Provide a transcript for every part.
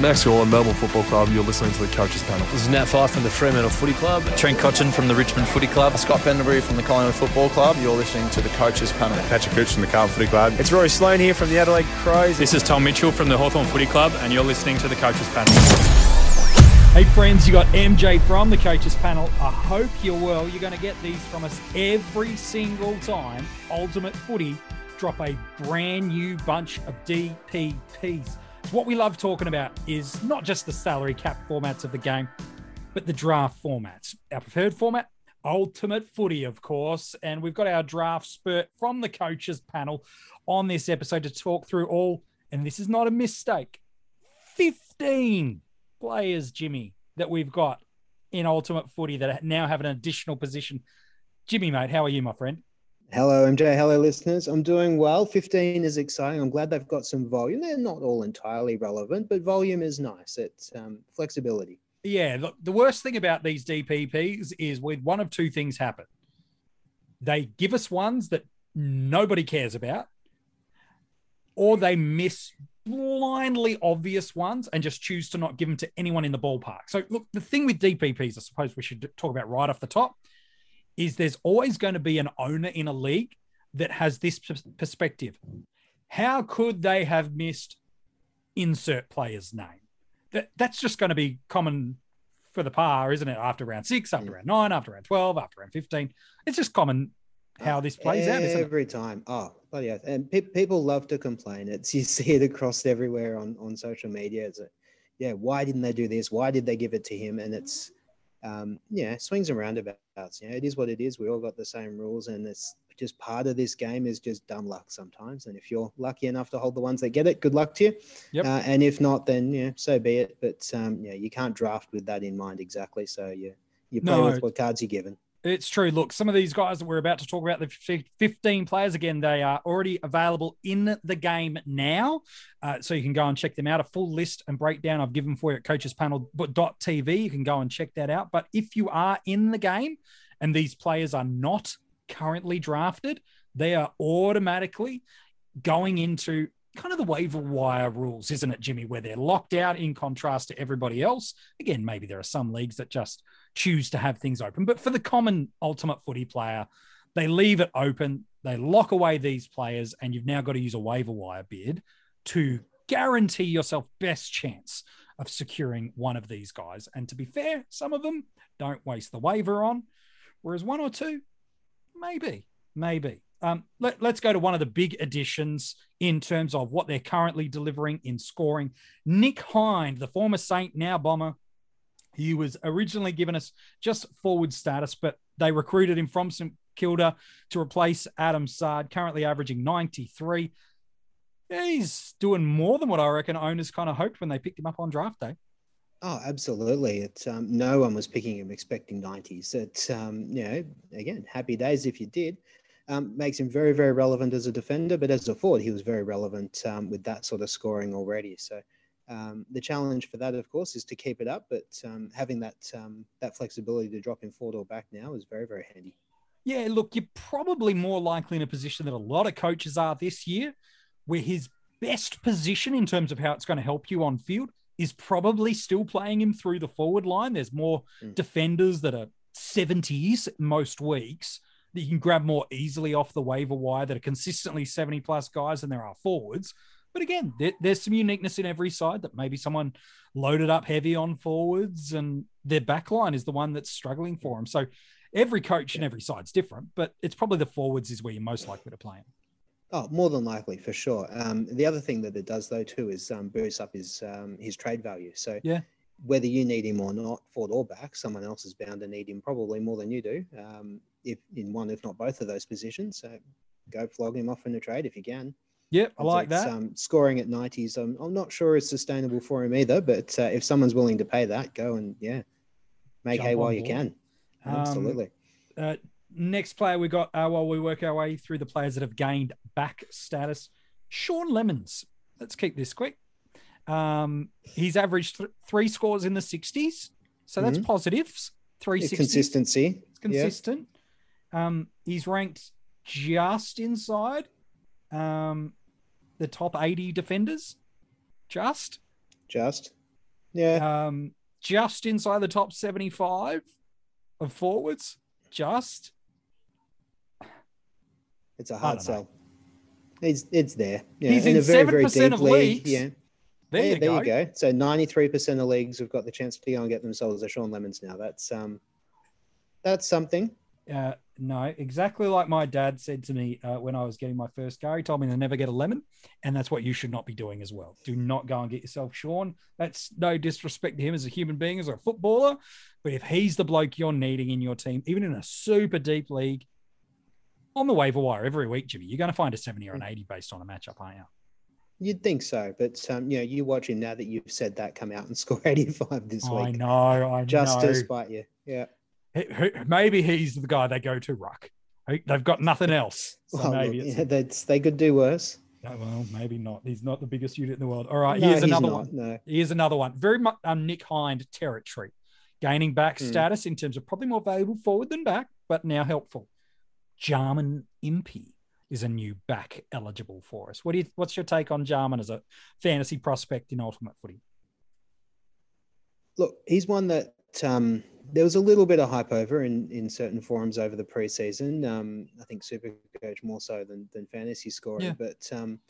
Max Gawn, Melbourne Football Club. You're listening to the Coaches Panel. This is Nat Fyfe from the Fremantle Footy Club. Trent Cotchin from the Richmond Footy Club. Scott Pendlebury from the Collingwood Football Club. You're listening to the Coaches Panel. Patrick Cooch from the Carlton Footy Club. It's Rory Sloane here from the Adelaide Crows. This is Tom Mitchell from the Hawthorn Footy Club, and you're listening to the Coaches Panel. Hey friends, you got MJ from the coaches panel. I hope you're well. You're going to get these from us every single time. Ultimate Footy drop a brand new bunch of DPPs. What we love talking about is not just the salary cap formats of the game, but the draft formats. Our preferred format, Ultimate Footy, of course, and we've got our draft spurt from the coaches panel on this episode to talk through all. And this is not a mistake. 15 players, Jimmy, that we've got in Ultimate Footy that now have an additional position. Jimmy, mate, how are you, my friend? Hello, MJ. Hello, listeners. I'm doing well. 15 is exciting. I'm glad they've got some volume. They're not all entirely relevant, but volume is nice. It's um, flexibility. Yeah. Look, the worst thing about these DPPs is with one of two things happen. They give us ones that nobody cares about, or they miss blindly obvious ones and just choose to not give them to anyone in the ballpark. So, look, the thing with DPPs, I suppose we should talk about right off the top, is there's always going to be an owner in a league that has this perspective. How could they have missed insert player's name? That that's just going to be common for the par, isn't it? After round six, after round nine, after round twelve, after round fifteen, it's just common how this uh, plays every out. Every time. Oh, bloody yeah. And pe- people love to complain. It's you see it across everywhere on on social media. It's a, yeah, why didn't they do this? Why did they give it to him? And it's um, yeah, swings and roundabouts. You know, it is what it is. We all got the same rules, and it's just part of this game is just dumb luck sometimes. And if you're lucky enough to hold the ones that get it, good luck to you. Yep. Uh, and if not, then yeah, so be it. But um, yeah, you can't draft with that in mind exactly. So you you play No. with what cards you're given. It's true. Look, some of these guys that we're about to talk about, the 15 players, again, they are already available in the game now. Uh, so you can go and check them out. A full list and breakdown I've given for you at coachespanel.tv. You can go and check that out. But if you are in the game and these players are not currently drafted, they are automatically going into kind of the waiver wire rules, isn't it, Jimmy, where they're locked out in contrast to everybody else. Again, maybe there are some leagues that just choose to have things open, but for the common ultimate footy player, they leave it open, they lock away these players, and you've now got to use a waiver wire bid to guarantee yourself best chance of securing one of these guys. And to be fair, some of them don't waste the waiver on, whereas one or two, maybe, maybe. Um, let, let's go to one of the big additions in terms of what they're currently delivering in scoring. Nick Hind, the former Saint, now Bomber. He was originally given us just forward status, but they recruited him from St Kilda to replace Adam Saad, currently averaging 93. Yeah, he's doing more than what I reckon owners kind of hoped when they picked him up on draft day. Oh, absolutely. It's um, no one was picking him expecting 90s. It's um, you know, again, happy days if you did. Um, makes him very, very relevant as a defender, but as a forward, he was very relevant um, with that sort of scoring already. So um, the challenge for that, of course, is to keep it up. But um, having that um, that flexibility to drop him forward or back now is very, very handy. Yeah, look, you're probably more likely in a position that a lot of coaches are this year, where his best position in terms of how it's going to help you on field is probably still playing him through the forward line. There's more Mm. defenders that are 70s most weeks that you can grab more easily off the waiver wire that are consistently 70 plus guys than there are forwards. But again, there, there's some uniqueness in every side that maybe someone loaded up heavy on forwards and their back line is the one that's struggling for them. So every coach and every side's different, but it's probably the forwards is where you're most likely to play him. Oh, more than likely, for sure. Um, the other thing that it does, though, too, is um, boost up his um, his trade value. So Yeah. whether you need him or not, forward or back, someone else is bound to need him probably more than you do. Um, if in one, if not both of those positions, so go flog him off in a trade if you can. Yep, I like that. Um, scoring at 90s, I'm, I'm not sure is sustainable for him either. But uh, if someone's willing to pay that, go and yeah, make Jump hay while you board. can. Um, Absolutely. Uh, next player we got uh, while we work our way through the players that have gained back status. Sean Lemmens. Let's keep this quick. Um, he's averaged th- three scores in the 60s. So that's Mhm. positives. Three consistency. It's consistent. Um, he's ranked just inside um, the top 80 defenders. Just. Just Yeah. Um, just inside the top 75 of forwards. Just. It's a hard know. sell. It's it's there. Yeah, He's in in a very very 7% deep of league. leagues. Yeah. There, Yeah, you, there go. you go. So ninety three percent of leagues have got the chance to go and get themselves a Sean Lemmens now. That's um, that's something. Uh, no, exactly like my dad said to me uh, when I was getting my first car. He told me to never get a lemon, and that's what you should not be doing as well. Do not go and get yourself Sean. That's no disrespect to him as a human being, as a footballer, but if he's the bloke you're needing in your team, even in a super deep league, on the waiver wire every week, Jimmy, you're going to find a seventy or an eighty based on a matchup, aren't you? You'd think so, but um, you know, you watch him now that you've said that come out and score eighty five this I week. I know, I Just know. to spite you. Yeah. Maybe he's the guy they go to, Ruck. They've got nothing else, so Well, maybe it's yeah, that's they could do worse. Oh, well, maybe not. He's not the biggest unit in the world. All right, no, here's another not. one. No. Here's another one. Very much um, Nick Hind territory, gaining back Hmm. status in terms of probably more valuable forward than back, but now helpful. Jarman Impey is a new back eligible for us. What do you? What's your take on Jarman as a fantasy prospect in Ultimate Footy? Look, he's one that um, there was a little bit of hype over in, in certain forums over the preseason. Um, I think Supercoach more so than, than fantasy scoring. Yeah. But um,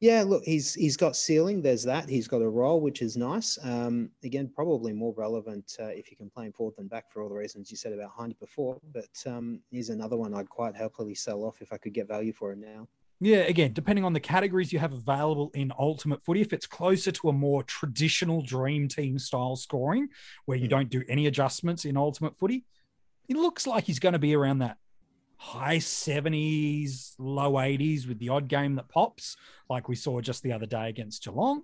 yeah, look, he's he's got ceiling. There's that. He's got a role, which is nice. Um, again, probably more relevant uh, if you can play him forward than back for all the reasons you said about Hind before. But um, he's another one I'd quite happily sell off if I could get value for him now. Yeah, again, depending on the categories you have available in Ultimate Footy, if it's closer to a more traditional dream team style scoring where you Hmm. don't do any adjustments in Ultimate Footy, it looks like he's going to be around that high 70s, low 80s with the odd game that pops, like we saw just the other day against Geelong.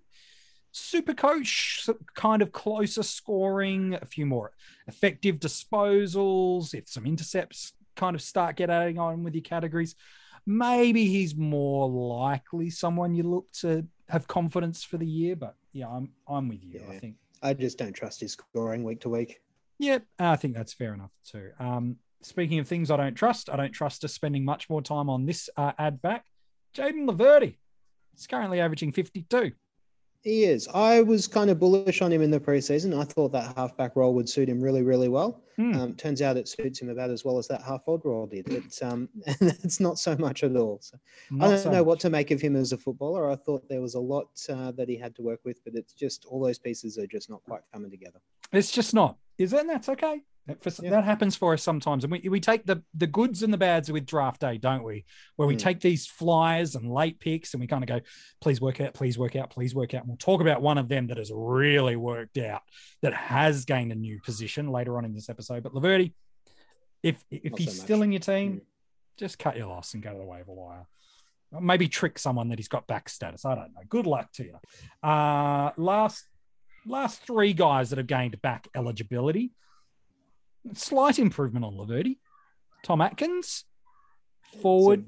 Super coach, kind of closer scoring, a few more effective disposals, if some intercepts kind of start getting on with your categories maybe he's more likely someone you look to have confidence for the year. But yeah, I'm I'm with you. I think I just don't trust his scoring week to week. yeah, I think that's fair enough too. Um, speaking of things I don't trust, I don't trust us spending much more time on this uh, ad back. Jaden Laverde is currently averaging 52. He is. I was kind of bullish on him in the preseason. I thought that halfback role would suit him really, really well. Hmm. Um, turns out it suits him about as well as that half forward role did. It's um, it's not so much at all. So I don't so know much. what to make of him as a footballer. I thought there was a lot uh, that he had to work with, but it's just all those pieces are just not quite coming together. It's just not. Is it? And that's okay. That, for, Yeah. that happens for us sometimes. And we, we take the, the goods and the bads with draft day, don't we? Where we Mm. take these flyers and late picks and we kind of go, please work out, please work out, please work out. And we'll talk about one of them that has really worked out, that has gained a new position later on in this episode. But Laverde, if if Not he's so still in your team, Mm. just cut your loss and go to the waiver wire. Maybe trick someone that he's got back status. I don't know. Good luck to you. Uh, last last three guys that have gained back eligibility. Slight improvement on Laverde. Tom Atkins, forward,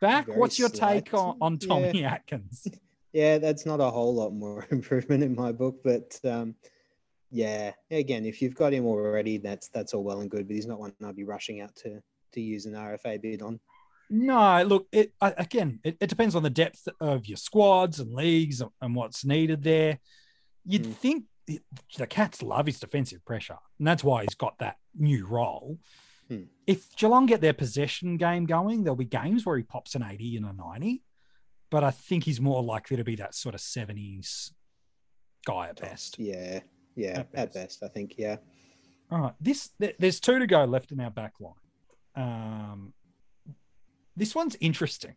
back. What's your slight. take on, on Tommy Atkins? yeah, that's not a whole lot more improvement in my book, but um, yeah, again, if you've got him already, that's that's all well and good. But he's not one I'd be rushing out to to use an RFA bid on. No, look, it I, again, it, it depends on the depth of your squads and leagues and, and what's needed there. You'd Mm. think it- the Cats love his defensive pressure, and that's why he's got that new role. Hmm. If Geelong get their possession game going, there'll be games where he pops an 80 and a 90, but I think he's more likely to be that sort of 70s guy at best. Yeah, yeah, At at best. best, I think. Yeah. All right. This th- there's two to go left in our back line. Um, this one's interesting,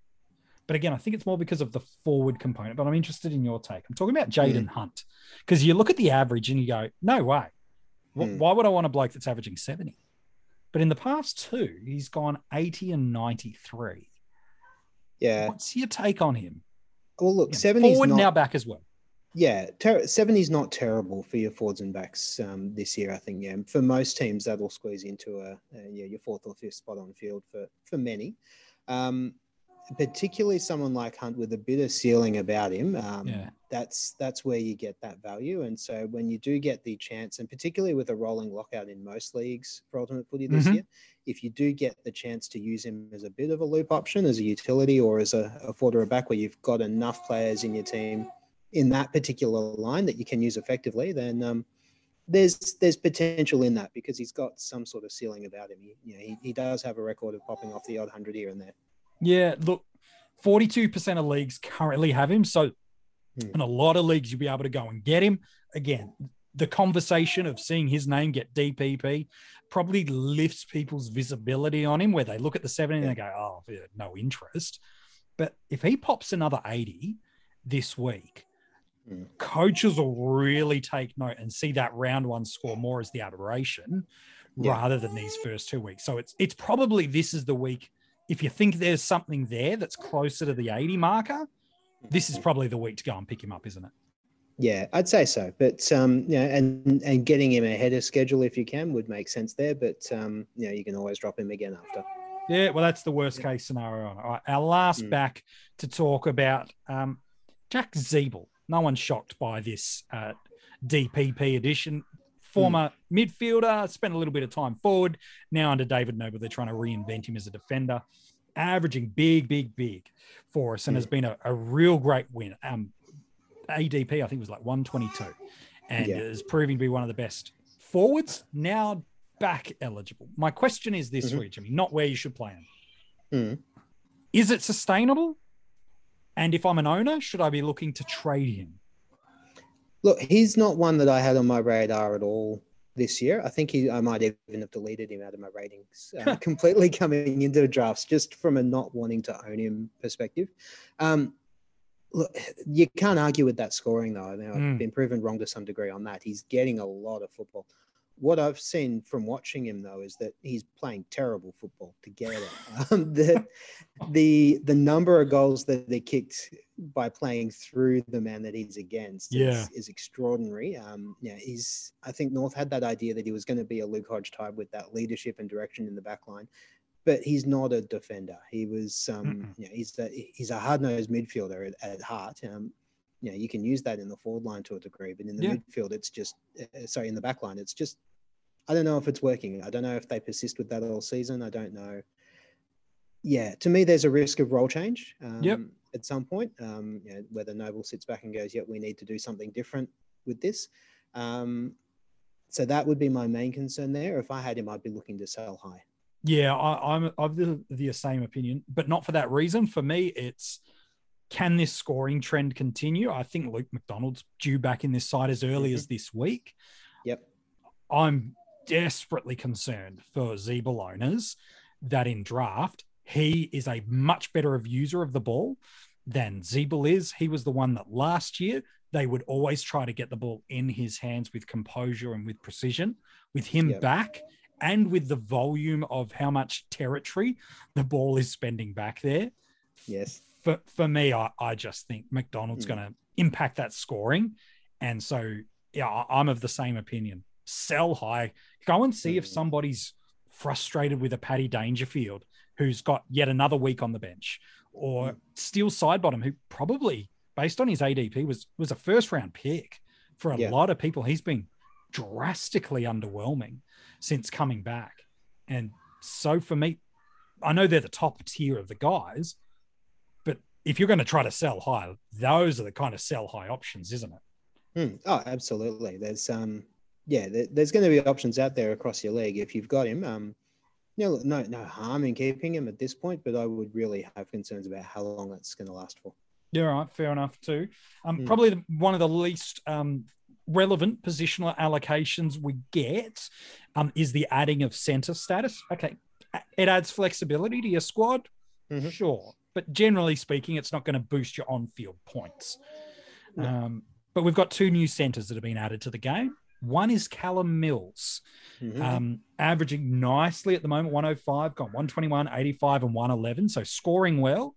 but again, I think it's more because of the forward component. But I'm interested in your take. I'm talking about Jayden Hunt because you look at the average and you go, no way. Hmm. Why would I want a bloke that's averaging 70? But in the past two, he's gone 80 and 93. Yeah. What's your take on him? Well, look, Again, seventies forward not. now back as well. Yeah, ter- 70 is not terrible for your forwards and backs um, this year. I think. Yeah, for most teams, that'll squeeze into a, a yeah your fourth or fifth spot on field for for many. Um, particularly someone like Hunt with a bit of ceiling about him. Um, Yeah. That's that's where you get that value. And so when you do get the chance, and particularly with a rolling lockout in most leagues for Ultimate Footy this Mhm. year, if you do get the chance to use him as a bit of a loop option, as a utility, or as a, a forward or a back, where you've got enough players in your team in that particular line that you can use effectively, then um, there's there's potential in that because he's got some sort of ceiling about him. He, you know, he, he does have a record of popping off the odd hundred here and there. Yeah, look, 42% of leagues currently have him. So, Hmm. in a lot of leagues, you'll be able to go and get him. Again, the conversation of seeing his name get DPP probably lifts people's visibility on him where they look at the 70 and they go, oh, yeah, no interest. But if he pops another 80 this week, Hmm. coaches will really take note and see that round one score more as the aberration Yeah. rather than these first two weeks. So it's it's probably this is the week. If you think there's something there that's closer to the 80 marker, this is probably the week to go and pick him up, isn't it? Yeah, I'd say so. But um, you know, and and getting him ahead of schedule if you can would make sense there. But um, you know, you can always drop him again after. Yeah, well, that's the worst case scenario. All right, our last Mm. back to talk about um, Jack Ziebell. No one's shocked by this uh, DPP edition. Former midfielder, spent a little bit of time forward. Now under David Noble, they're trying to reinvent him as a defender. Averaging big, big, big for us, and has been a, a real great win. Um, ADP, I think, was like 122, and Yeah. is proving to be one of the best forwards. Now back eligible. My question is this Mhm. for you, Jimmy, not where you should play him. Hmm. Is it sustainable? And if I'm an owner, should I be looking to trade him? Look, he's not one that I had on my radar at all this year. I think he, I might even have deleted him out of my ratings uh, completely coming into the drafts just from a not wanting to own him perspective. Um, look, you can't argue with that scoring though. I mean, I've Mm. been proven wrong to some degree on that. He's getting a lot of football. What I've seen from watching him though is that he's playing terrible football to get it. Um, the, the the number of goals that they kicked by playing through the man that he's against Yeah. is, is extraordinary. Um, yeah, he's. I think North had that idea that he was going to be a Luke Hodge type with that leadership and direction in the back line, but he's not a defender. He was. Um, you know, he's a he's a hard nosed midfielder at, at heart. Um, you know, you can use that in the forward line to a degree, but in the Yeah. midfield, it's just uh, sorry in the back line, it's just. I don't know if it's working. I don't know if they persist with that all season. I don't know. Yeah, to me, there's a risk of role change. Um, Yep. At some point, um, you know, whether Noble sits back and goes, "Yep, we need to do something different with this." Um, so that would be my main concern there. If I had him, I'd be looking to sell high. Yeah, I, I'm of the, the same opinion, but not for that reason. For me, it's can this scoring trend continue? I think Luke McDonald's due back in this side as early as mm-hmm. this week. Yep. I'm desperately concerned for Ziebell owners that in draft, he is a much better user of the ball than Ziebell is. He was the one that last year they would always try to get the ball in his hands with composure and with precision. With him Yep. back and with the volume of how much territory the ball is spending back there, Yes. For for me, I, I just think McDonald's Mm. going to impact that scoring, and so yeah, I'm of the same opinion. Sell high, go and see if Mm. somebody's frustrated with a Paddy Dangerfield who's got yet another week on the bench, or Mm. Steele Sidebottom who probably, based on his ADP, was was a first round pick for a Yeah. lot of people. He's been drastically underwhelming since coming back, and so for me, I know they're the top tier of the guys, if you're going to try to sell high, those are the kind of sell high options, isn't it? Hmm. Oh, absolutely. There's um, yeah, there, there's going to be options out there across your league if you've got him. Um, you know, no, no harm in keeping him at this point, but I would really have concerns about how long that's going to last for. Yeah, right, fair enough too. Um, Mm. Probably the, one of the least um, relevant positional allocations we get um, is the adding of center status. Okay, it adds flexibility to your squad, Mhm. sure, but generally speaking, it's not going to boost your on-field points. No. Um, but we've got two new centers that have been added to the game. One is Callum Mills. Mhm. um, averaging nicely at the moment 105, got 121, 85, and 111. So scoring well.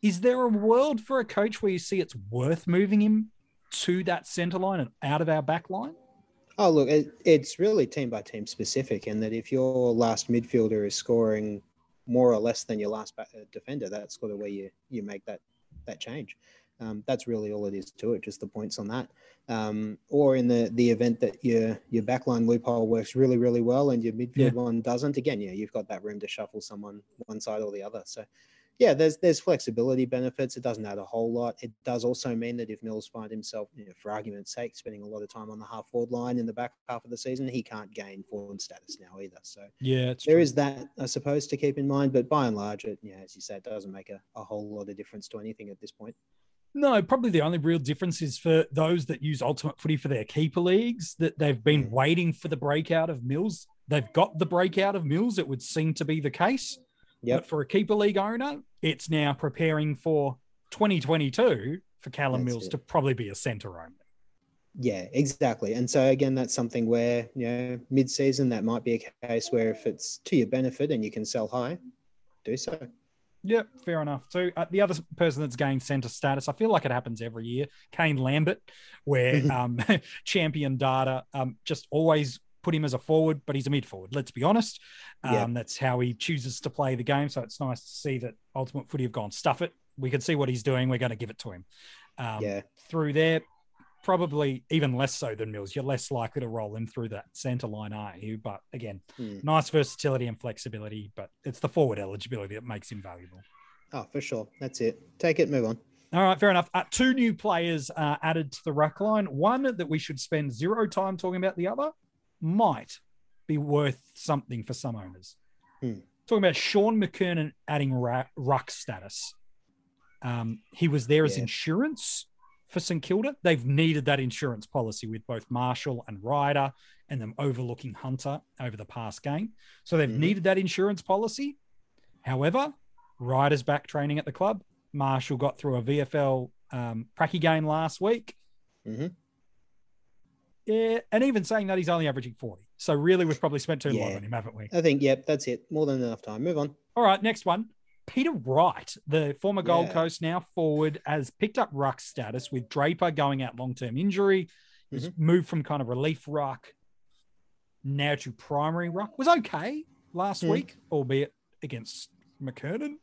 Is there a world for a coach where you see it's worth moving him to that center line and out of our back line? Oh, look, it, it's really team by team specific, and that if your last midfielder is scoring more or less than your last uh, defender, that's sort of where you you make that that change. Um, that's really all it is to it, just the points on that. Um, or in the the event that your your backline loophole works really really well and your midfield Yeah. one doesn't, again, yeah, you've got that room to shuffle someone one side or the other. So, yeah, there's there's flexibility benefits. It doesn't add a whole lot. It does also mean that if Mills find himself, you know, for argument's sake, spending a lot of time on the half forward line in the back half of the season, he can't gain forward status now either. So Yeah, there true. is that, I suppose, to keep in mind. But by and large, it, yeah, as you said, doesn't make a, a whole lot of difference to anything at this point. No, probably the only real difference is for those that use Ultimate Footy for their keeper leagues that they've been Mm. waiting for the breakout of Mills. They've got the breakout of Mills. It would seem to be the case. Yep. But for a keeper league owner, it's now preparing for 2022 for Callum That's Mills it. to probably be a centre only. Yeah, exactly. And so again, that's something where you know mid-season that might be a case where if it's to your benefit and you can sell high, do so. Yep, fair enough. So uh, the other person that's gained centre status, I feel like it happens every year, Kane Lambert, where um, champion data um, just always put him as a forward, but he's a mid forward. Let's be honest. Um, Yeah. That's how he chooses to play the game. So it's nice to see that Ultimate Footy have gone stuff it. We can see what he's doing. We're going to give it to him. Um, yeah, Through there, probably even less so than Mills. You're less likely to roll him through that centre line, aren't you? But again, Hmm. nice versatility and flexibility, but it's the forward eligibility that makes him valuable. oh for sure. That's it. Take it, move on. All right, fair enough. Uh, two new players uh, added to the ruck line. One that we should spend zero time talking about. The other might be worth something for some owners. Hmm. Talking about Shaun McKernan adding ra- ruck status. Um, he was there as insurance for St Kilda. They've needed that insurance policy with both Marshall and Ryder, and them overlooking Hunter over the past game. So they've Mhm. needed that insurance policy. However, Ryder's back training at the club. Marshall got through a VFL um, pracky game last week. Mhm. Yeah, and even saying that he's only averaging 40. So really, we've probably spent too long on him, haven't we? I think yep, that's it. More than enough time. Move on. All right, next one. Peter Wright, the former Gold Yeah. Coast now forward, has picked up ruck status with Draper going out long term injury. He's Mm-hmm. moved from kind of relief ruck now to primary ruck. Was okay last Mm. week, albeit against McKernan.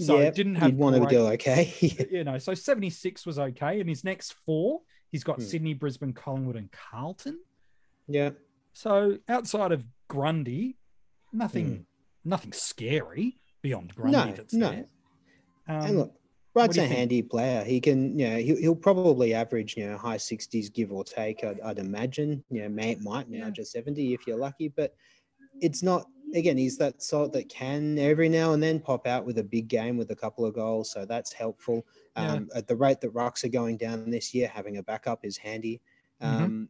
So yeah, didn't have you'd want to go okay. you know, so 76 was okay. And his next four, he's got Hmm. Sydney, Brisbane, Collingwood, and Carlton. yeah, So outside of Grundy, nothing, nothing scary beyond Grundy Hmm. No, that's no. there. and Um, look, Wright's a you think? handy player. He can, you know, he'll, he'll probably average, you know, high sixties, give or take. I'd, I'd imagine, you know, may, might now Yeah. just seventy if you're lucky, but it's not. Again, he's that sort that can every now and then pop out with a big game with a couple of goals, so that's helpful. Yeah. Um, At the rate that Rucks are going down this year, having a backup is handy. Mhm. Um,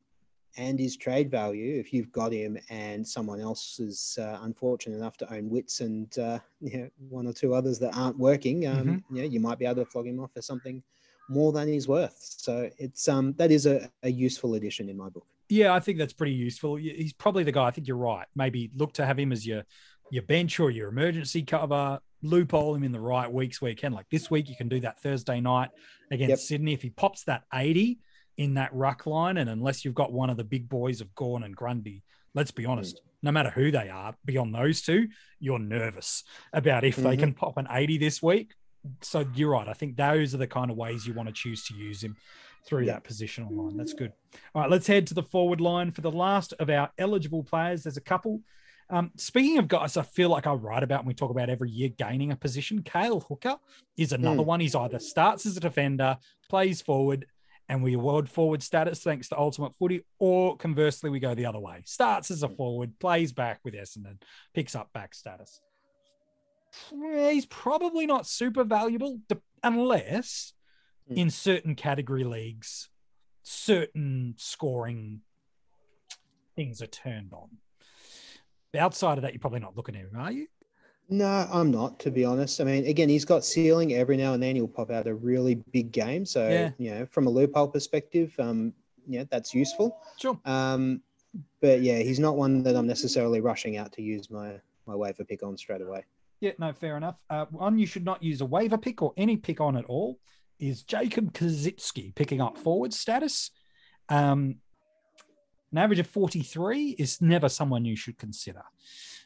and his trade value, if you've got him and someone else is uh, unfortunate enough to own Witts and uh, you know, one or two others that aren't working, um, Mm-hmm. you know, you might be able to flog him off for something more than he's worth. So it's um, that is a, a useful addition in my book. Yeah, I think that's pretty useful. He's probably the guy. I think you're right. Maybe look to have him as your your bench or your emergency cover. Loophole him in the right weeks where you can. Like this week, you can do that Thursday night against Yep. Sydney. If he pops that 80 in that ruck line, and unless you've got one of the big boys of Gawn and Grundy, let's be honest, no matter who they are, beyond those two, you're nervous about if they Mhm. can pop an 80 this week. So you're right. I think those are the kind of ways you want to choose to use him through that positional line. That's good. All right, let's head to the forward line for the last of our eligible players. There's a couple. Um, speaking of guys, I feel like I write about and we talk about every year gaining a position. Cale Hooker is another Hmm. one. He's either starts as a defender, plays forward, and we award forward status thanks to Ultimate Footy, or conversely, we go the other way. Starts as a forward, plays back with Essendon, picks up back status. He's probably not super valuable unless Hmm. in certain category leagues, certain scoring things are turned on. Outside of that, you're probably not looking at him, are you? No, I'm not, to be honest. I mean, again, he's got ceiling every now and then. He'll pop out a really big game. So, Yeah. you know, from a loophole perspective, um, yeah, that's useful. Sure. Um, but yeah, he's not one that I'm necessarily rushing out to use my my waiver pick on straight away. Yeah, no, fair enough. Uh, one you should not use a waiver pick or any pick on at all is Jacob Koschitzke picking up forward status. Um, an average of 43 is never someone you should consider.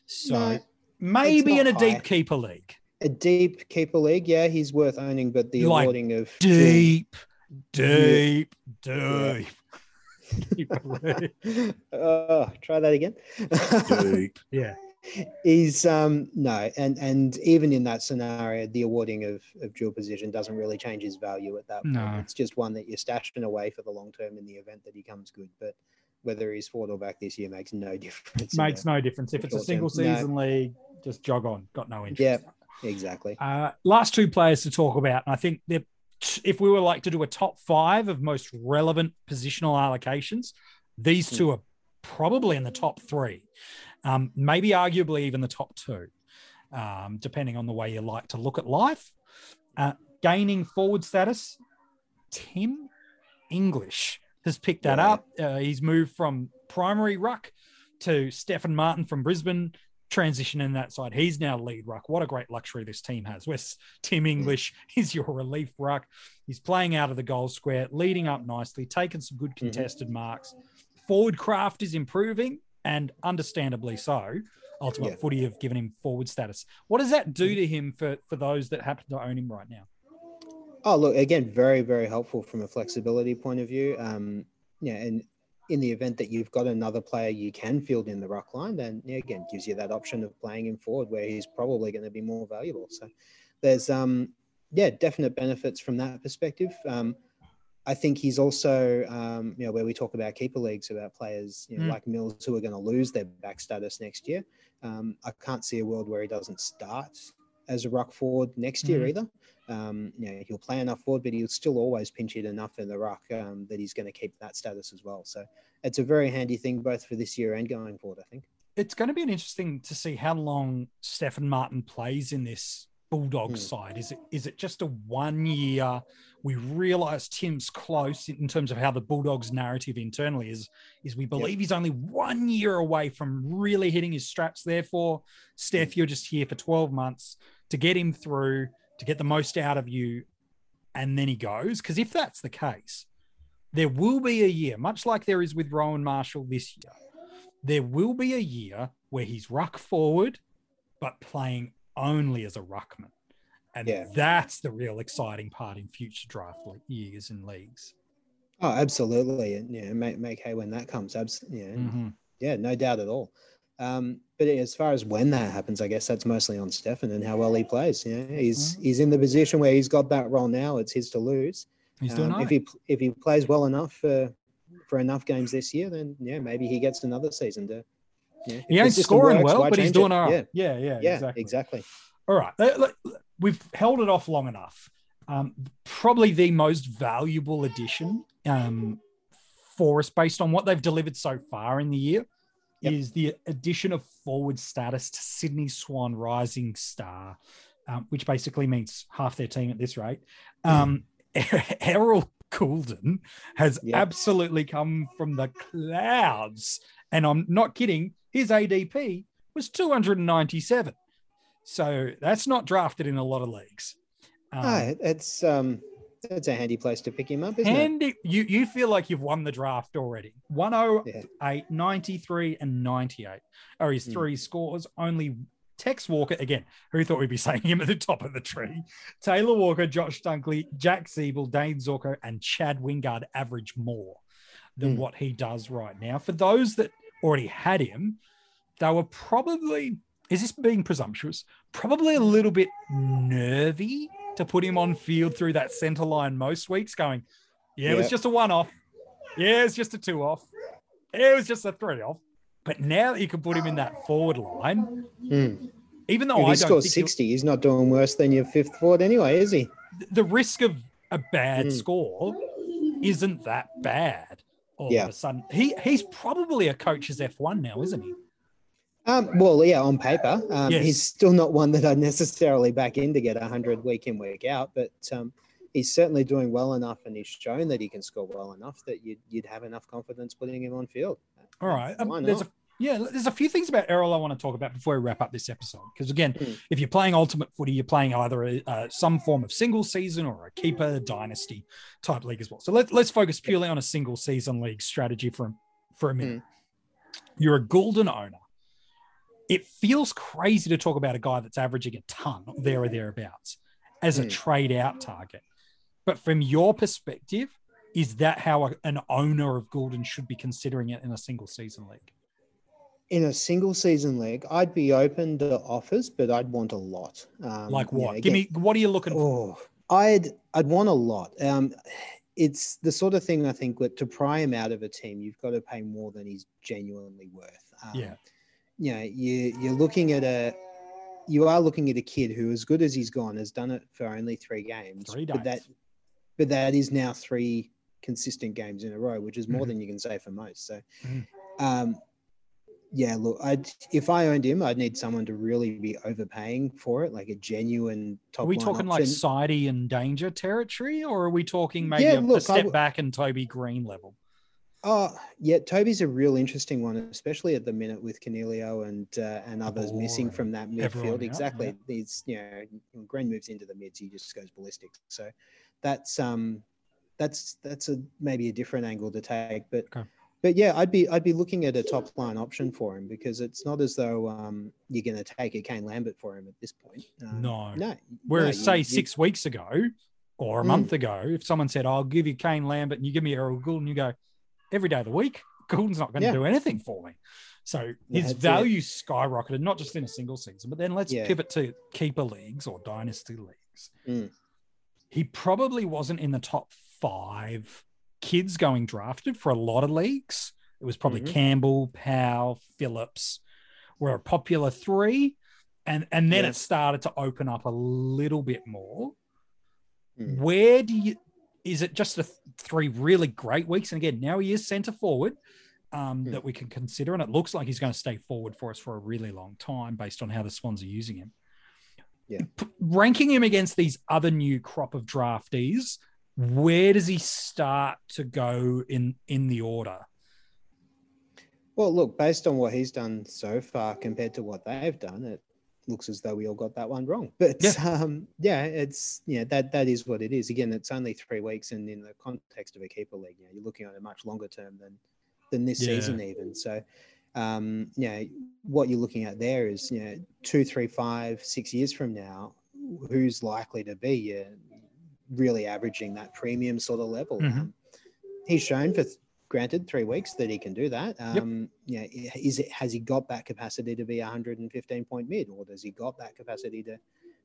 So No, maybe in a high. deep keeper league. A deep keeper league, yeah, he's worth owning, but the Like awarding of Deep, deep, deep. keeper league. oh, try that again. Yeah. He's um no, and and even in that scenario, the awarding of of dual position doesn't really change his value at that point. No. It's just one that you're stashing away for the long term in the event that he comes good. But whether he's forward or back this year makes no difference. Makes no difference. If it's a single term. No. season league, just jog on. Got no interest. Yeah. Exactly. Uh, last two players to talk about, and I think they're, if we were like to do a top five of most relevant positional allocations, these two are probably in the top three, um, maybe arguably even the top two, um, depending on the way you like to look at life. Uh, gaining forward status, Tim English has picked that Yeah. up. Uh, he's moved from primary ruck to Stefan Martin from Brisbane, transitioning that side. He's now lead ruck. What a great luxury this team has. Where Tim English is your relief ruck. He's playing out of the goal square, leading up nicely, taking some good contested marks. Forward craft is improving, and understandably so. Ultimate Yeah. footy have given him forward status. What does that do to him for, for those that happen to own him right now? Oh, look, again, very, very helpful from a flexibility point of view. Um, yeah, and in the event that you've got another player you can field in the ruck line, then yeah, again, gives you that option of playing him forward where he's probably going to be more valuable. So there's, um, yeah, definite benefits from that perspective. Um, I think he's also, um, you know, where we talk about keeper leagues about players you know, Mm. like Mills who are going to lose their back status next year. Um, I can't see a world where he doesn't start as a ruck forward next year Mhm. either. Um, you know, he'll play enough forward, but he'll still always pinch it enough in the ruck um, that he's going to keep that status as well. So it's a very handy thing both for this year and going forward. I think. it's going to be an interesting to see how long Stefan Martin plays in this Bulldogs Hmm. side. Is it is it just a one year? We realise Tim's close in terms of how the Bulldogs narrative internally is. Is we believe he's only one year away from really hitting his straps. Therefore, Steph, you're just here for twelve months to get him through, to get the most out of you, and then he goes. Because if that's the case, there will be a year, much like there is with Rowan Marshall this year there will be a year where he's ruck forward, but playing only as a ruckman. And Yeah. that's the real exciting part in future draft years and leagues. Oh, absolutely, and yeah, make make hay when that comes. Abs- yeah, Mhm. yeah, no doubt at all. Um, but as far as when that happens, I guess that's mostly on Stefan and how well he plays. You know, he's Mm-hmm. he's in the position where he's got that role now. It's his to lose. He's doing Um, if he if he plays well enough for for enough games this year, then yeah, maybe he gets another season to. Yeah, if He ain't scoring works, well, but he's doing it? all Yeah. Yeah, yeah, yeah, exactly. exactly. All right. Let- let- We've held it off long enough. Um, probably the most valuable addition um, for us, based on what they've delivered so far in the year, Yep. is the addition of forward status to Sydney Swan Rising Star, um, which basically means half their team at this rate. Um, Errol Gulden has Yep. absolutely come from the clouds. And I'm not kidding. His ADP was 297. So that's not drafted in a lot of leagues. Um, it's um, it's a handy place to pick him up, isn't it? and it- you, you feel like you've won the draft already. 108, Yeah. 93, and 98 are his Mm. three scores. Only Tex Walker, again, who thought we'd be saying him at the top of the tree? Taylor Walker, Josh Dunkley, Jack Ziebell, Dane Zorko, and Chad Wingard average more than Mm. what he does right now. For those that already had him, they were probably, is this being presumptuous? Probably a little bit nervy to put him on field through that center line most weeks, going, yeah, it was just a one off. Yeah, it's just a two off. It was just a three off. But now that you can put him in that forward line, Mm. even though if I he don't scores think he'll- 60, he's not doing worse than your fifth forward anyway, is he? the risk of a bad Mm. score isn't that bad. All Yeah. of a sudden, he he's probably a coach's F one now, isn't he? Um, well, yeah, on paper, um, Yes. he's still not one that I'd necessarily back in to get 100 week in, week out, but um, he's certainly doing well enough and he's shown that he can score well enough that you'd, you'd have enough confidence putting him on field. All right. Um, there's a yeah, there's a few things about Errol I want to talk about before we wrap up this episode. Because again, Hmm. if you're playing ultimate footy, you're playing either a, uh, some form of single season or a keeper dynasty type league as well. So let, let's focus purely on a single season league strategy for for a minute. You're a Gulden owner. It feels crazy to talk about a guy that's averaging a ton there or thereabouts as a Hmm. trade out target. But from your perspective, is that how a- an owner of Gulden should be considering it in a single season league? In a single season leg, I'd be open to offers, but I'd want a lot. Um, like you know, what? Give me what are you looking for? Oh, I'd I'd want a lot. Um, it's the sort of thing I think that to pry him out of a team, you've got to pay more than he's genuinely worth. Um, Yeah. You know, you you're looking at a you are looking at a kid who, as good as he's gone, has done it for only three games. Three But that but that is now three consistent games in a row, which is more Mhm. than you can say for most. So, Mhm. um, yeah, look, I'd if I owned him, I'd need someone to really be overpaying for it, like a genuine top. Are we talking like option. Sidey and danger territory, or are we talking maybe Yeah, a, a look, I step w- back and Toby Greene level? Oh, yeah, Toby's a real interesting one, especially at the minute with Coniglio and uh, and others missing from that Everyone midfield. out, exactly. yeah. He's you know when Greene moves into the mids, he just goes ballistic. So that's um that's that's a maybe a different angle to take, but. Okay. But yeah, I'd be I'd be looking at a top line option for him because it's not as though um, you're going to take a Kane Lambert for him at this point. Um, No. no. Whereas, no, say you- you- six weeks ago or a Mm. month ago, if someone said, "I'll give you Kane Lambert," and you give me Errol Gulden, you go every day of the week. Gulden's not going to Yeah. do anything for me. So Yeah, his it. value skyrocketed, not just in a single season, but then let's Yeah. pivot to keeper leagues or dynasty leagues. Mm. He probably wasn't in the top five kids going drafted for a lot of leagues. It was probably Mhm. Campbell, Powell, Phillips were a popular three. And and then Yeah. it started to open up a little bit more. Mm. Where do you is it just the th- three really great weeks? And again, now he is centre forward um, Hmm. that we can consider, and it looks like he's going to stay forward for us for a really long time based on how the Swans are using him. Yeah. P- ranking him against these other new crop of draftees, where does he start to go in in the order? Well, look, based on what he's done so far compared to what they've done, it looks as though we all got that one wrong. But Yeah. um, yeah, it's yeah, that that is what it is. Again, it's only three weeks, and in the context of a keeper league, you know, you're looking at a much longer term than than this Yeah. season even. So, um, you know, what you're looking at there is you know two, three, five, six years from now, who's likely to be yeah, really averaging that premium sort of level. Mhm. Um, he's shown for granted three weeks that he can do that. Um, yeah, is it has he got that capacity to be a 115 point mid, or does he got that capacity to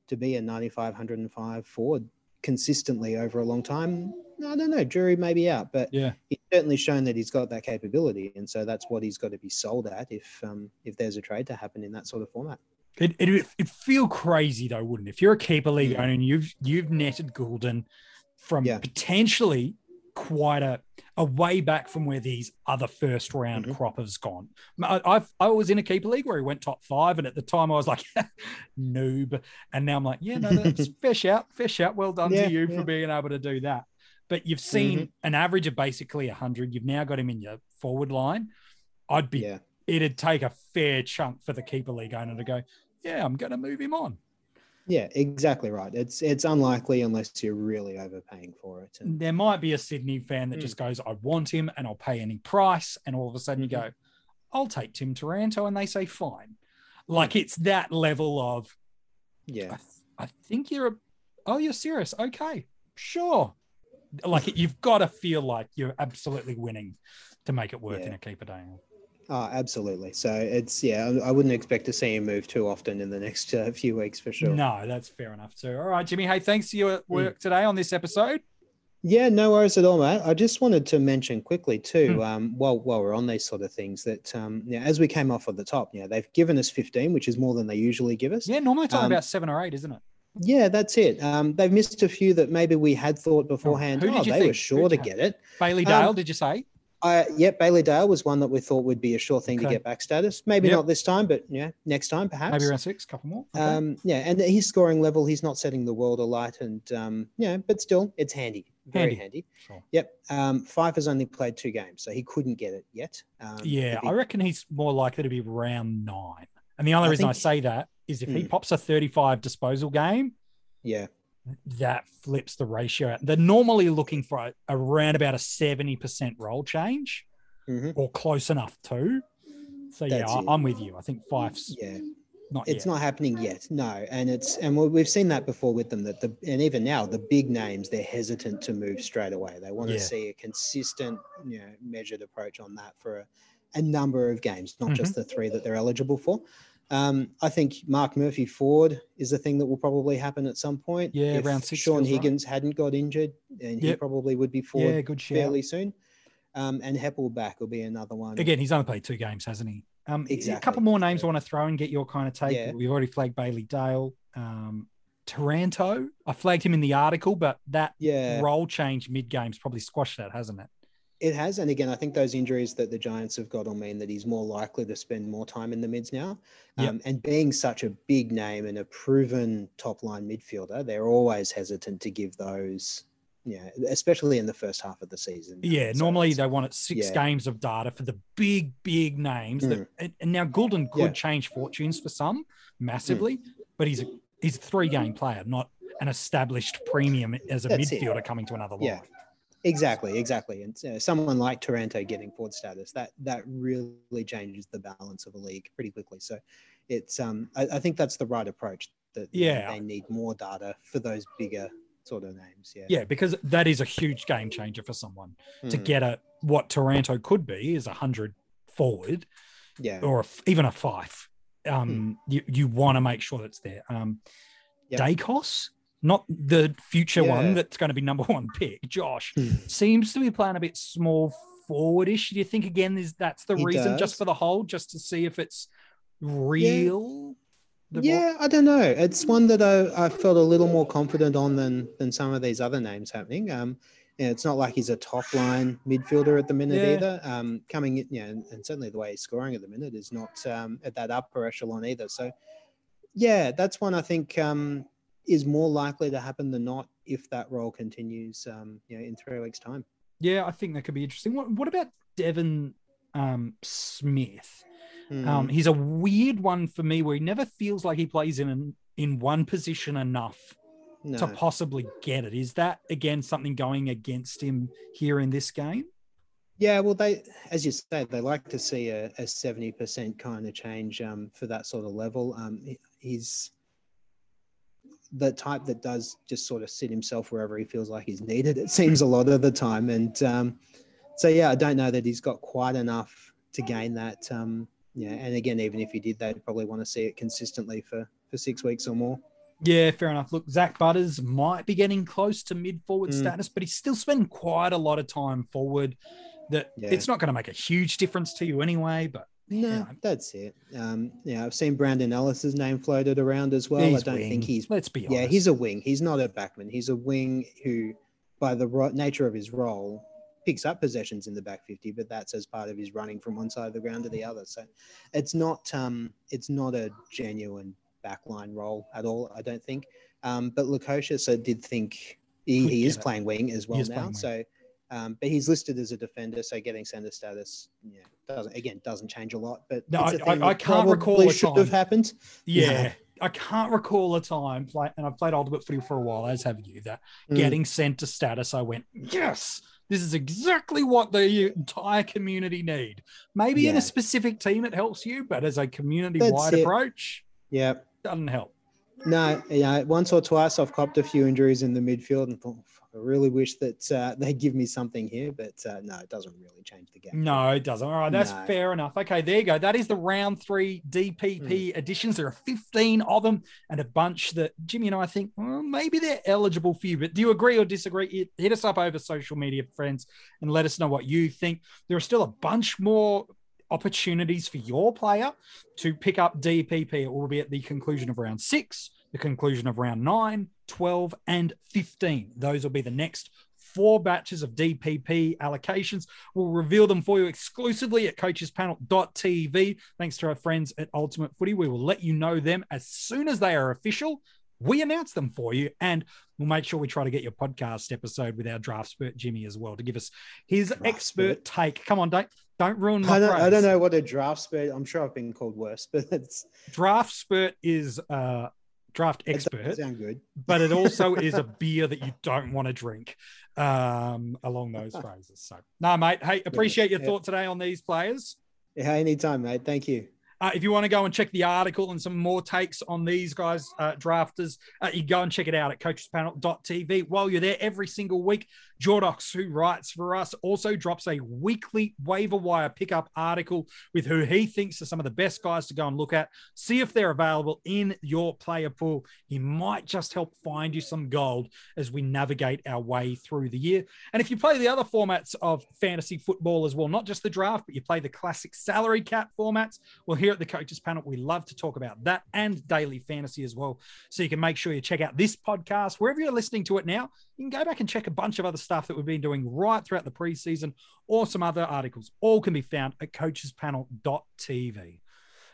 to be a 95, 105 forward consistently over a long time? I don't know. Jury may be out, but Yeah. he's certainly shown that he's got that capability, and so that's what he's got to be sold at if um, if there's a trade to happen in that sort of format. It it it feel crazy though, wouldn't it? If you're a keeper league owner and you've you've netted Gulden from Yeah. potentially quite a a way back from where these other first round Mhm. croppers gone. I, I've I was in a keeper league where he went top five, and at the time I was like noob, and now I'm like, yeah, no, that's fair shout, fair shout. Well done Yeah, to you. Mm-hmm. for being able to do that. But you've seen an average of basically hundred. You've now got him in your forward line. I'd be it'd take a fair chunk for the keeper league owner to go, yeah, I'm going to move him on. yeah, exactly right. It's it's unlikely unless you're really overpaying for it. And There might be a Sydney fan that Mm. just goes, I want him and I'll pay any price. And all of a sudden you go, I'll take Tim Taranto. And they say, fine. Like it's that level of, I, yeah, th- I think you're, a, oh, you're serious. Okay, sure. Like you've got to feel like you're absolutely winning to make it work in a keeper day. Oh, absolutely. So it's yeah, I, wouldn't expect to see him move too often in the next uh, few weeks for sure. No, that's fair enough too. All right, Jimmy. Hey, thanks for Mm. your work today on this episode. Yeah, no worries at all, mate. I just wanted to mention quickly too, Hmm. um, while while we're on these sort of things, that um, yeah, as we came off at the top, yeah, they've given us 15, which is more than they usually give us. Yeah, normally it's Um, about seven or eight, isn't it? Yeah, that's it. Um, they've missed a few that maybe we had thought beforehand. who did oh, you they think? were sure to get it. Bailey um, Dale, did you say? Uh, yep, Bailey Dale was one that we thought would be a sure thing Okay. to get back status. Maybe Yep. not this time, but yeah, next time perhaps. Maybe around six, couple more. Okay. Um, yeah, and his scoring level, he's not setting the world alight, and um, yeah, but still, it's handy, very Handy. handy. Sure. Yep. Um, Fyfe has only played two games, so he couldn't get it yet. Um, Yeah, I reckon he's more likely to be round nine. And the only I reason I say that is if he Hmm. pops a 35 disposal game, yeah, that flips the ratio out. They're normally looking for a, around about a 70% role change Mhm. or close enough to. So, yeah, That's I, it. I'm with you. I think Fyfe's yeah, Not it's yet. not happening yet. No, and it's and we- we've seen that before with them that the and even now the big names they're hesitant to move straight away. They want Yeah. to see a consistent, you know, measured approach on that for a, a number of games, not Mm-hmm. just the three that they're eligible for. Um, I think Marc Murphy Ford is the thing that will probably happen at some point. Yeah, if round six Sean feels right. Higgins hadn't got injured, and he probably would be forward Yeah, good shout. fairly soon. Um, and Heppell back will be another one. Again, he's only played two games, hasn't he? Um, A couple more names I want to throw and get your kind of take. Yeah. We've already flagged Bailey Dale. Um, Taranto, I flagged him in the article, but that yeah, role change mid games probably squashed that, hasn't it? It has, and again, I think those injuries that the Giants have got will mean that he's more likely to spend more time in the mids now. Yep. Um, and being such a big name and a proven top line midfielder, they're always hesitant to give those, yeah, especially in the first half of the season. Yeah, So normally they wanted six yeah. games of data for the big, big names. That, and, now Gulden could Yeah. change fortunes for some massively, but he's a he's a three game player, not an established premium as a That's it. midfielder coming to another Yeah. Exactly, exactly. And uh, someone like Taranto getting forward status, that that really changes the balance of a league pretty quickly. So it's um I, I think that's the right approach. That Yeah. they need more data for those bigger sort of names. Yeah. Yeah, because that is a huge game changer for someone to Mm, get a what Taranto could be is a hundred forward yeah. or a even a five. Um, you you want to make sure that's there. Um, Yep. Daicos, not the future one that's going to be number one pick. Josh Hmm. seems to be playing a bit small forwardish. Do you think again is that's the He reason just for the hold, just to see if it's real? Ball- Yeah, I don't know. It's one that I, I felt a little more confident on than than some of these other names happening. Um, yeah, it's not like he's a top line midfielder at the minute Yeah. either. Um, coming in, yeah, and, and certainly the way he's scoring at the minute is not um, at that upper echelon either. So, yeah, that's one I think um, is more likely to happen than not if that role continues. Um, you know, in three weeks' time. Yeah, I think that could be interesting. What, what about Devon um, Smith? Hmm. Um, he's a weird one for me where he never feels like he plays in an, in one position enough no. to possibly get it. Is that again something going against him here in this game? Yeah, well, they, as you say, they like to see a, a 70% kind of change um, for that sort of level. Um, he- he's the type that does just sort of sit himself wherever he feels like he's needed, it seems a lot of the time. And um, so, yeah, I don't know that he's got quite enough to gain that. Um, yeah, and again, even if he did, they'd probably want to see it consistently for, for six weeks or more. Yeah, fair enough. Look, Zach Butters might be getting close to mid forward Mm. status, but he's still spending quite a lot of time forward. That Yeah. it's not going to make a huge difference to you anyway. But No, Yeah. that's it. Um, yeah, I've seen Brandon Ellis's name floated around as well. I don't wing. think he's Let's be honest. Yeah, he's a wing. He's not a backman. He's a wing who, by the ro- nature of his role, picks up possessions in the back fifty, but that's as part of his running from one side of the ground to the other. So, it's not um, it's not a genuine backline role at all. I don't think. Um, but Lukosius, I did think he, he is it. playing wing as well now. So. Um, but he's listed as a defender, so getting center status, yeah, doesn't again doesn't change a lot. But No, it's a I- I- I can't recall a should time. have happened. yeah. Yeah. I can't recall a time, play, and I've played ultimate footy for a while, as have you, that Mm. getting center status, I went, yes, this is exactly what the entire community need. Maybe in a specific team it helps you, but as a community-wide approach, Yeah, doesn't help. No, yeah, once or twice I've copped a few injuries in the midfield and thought, "Fuck, I really wish that uh, they give me something here, but uh, no, it doesn't really change the game. No, it doesn't. All right, that's No. fair enough. Okay, there you go. That is the round three DPP editions. There are 15 of them and a bunch that Jimmy and I think well, maybe they're eligible for you. But do you agree or disagree? Hit us up over social media, friends, and let us know what you think. There are still a bunch more opportunities for your player to pick up DPP. It will be at the conclusion of round six, the conclusion of round nine, 12, and 15. Those will be the next four batches of DPP allocations. We'll reveal them for you exclusively at coachespanel.tv. Thanks to our friends at Ultimate Footy. We will let you know them as soon as they are official. We announce them for you, and we'll make sure we try to get your podcast episode with our draft spurt Jimmy as well to give us his Draft expert take. Come on, don't don't ruin my I don't. I don't know what a draft spurt. I'm sure I've been called worse, but it's Draft spurt is uh draft expert. sound good. but it also is a beer that you don't want to drink um, along those phrases. So, no, mate. Hey, appreciate your Yeah. thought today on these players. Yeah, anytime, mate. Thank you. Uh, if you want to go and check the article and some more takes on these guys, uh, drafters, uh, you go and check it out at coachespanel.tv. While you're there every single week, Jordox, who writes for us, also drops a weekly waiver wire pickup article with who he thinks are some of the best guys to go and look at. See if they're available in your player pool. He might just help find you some gold as we navigate our way through the year. And if you play the other formats of fantasy football as well, not just the draft, but you play the classic salary cap formats, well, here at the Coaches Panel, we love to talk about that and daily fantasy as well. So you can make sure you check out this podcast wherever you're listening to it now. You can go back and check a bunch of other stuff that we've been doing right throughout the preseason or some other articles. All can be found at coachespanel.tv.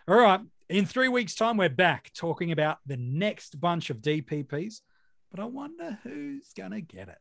All right. In three weeks' time, we're back talking about the next bunch of DPPs, but I wonder who's going to get it.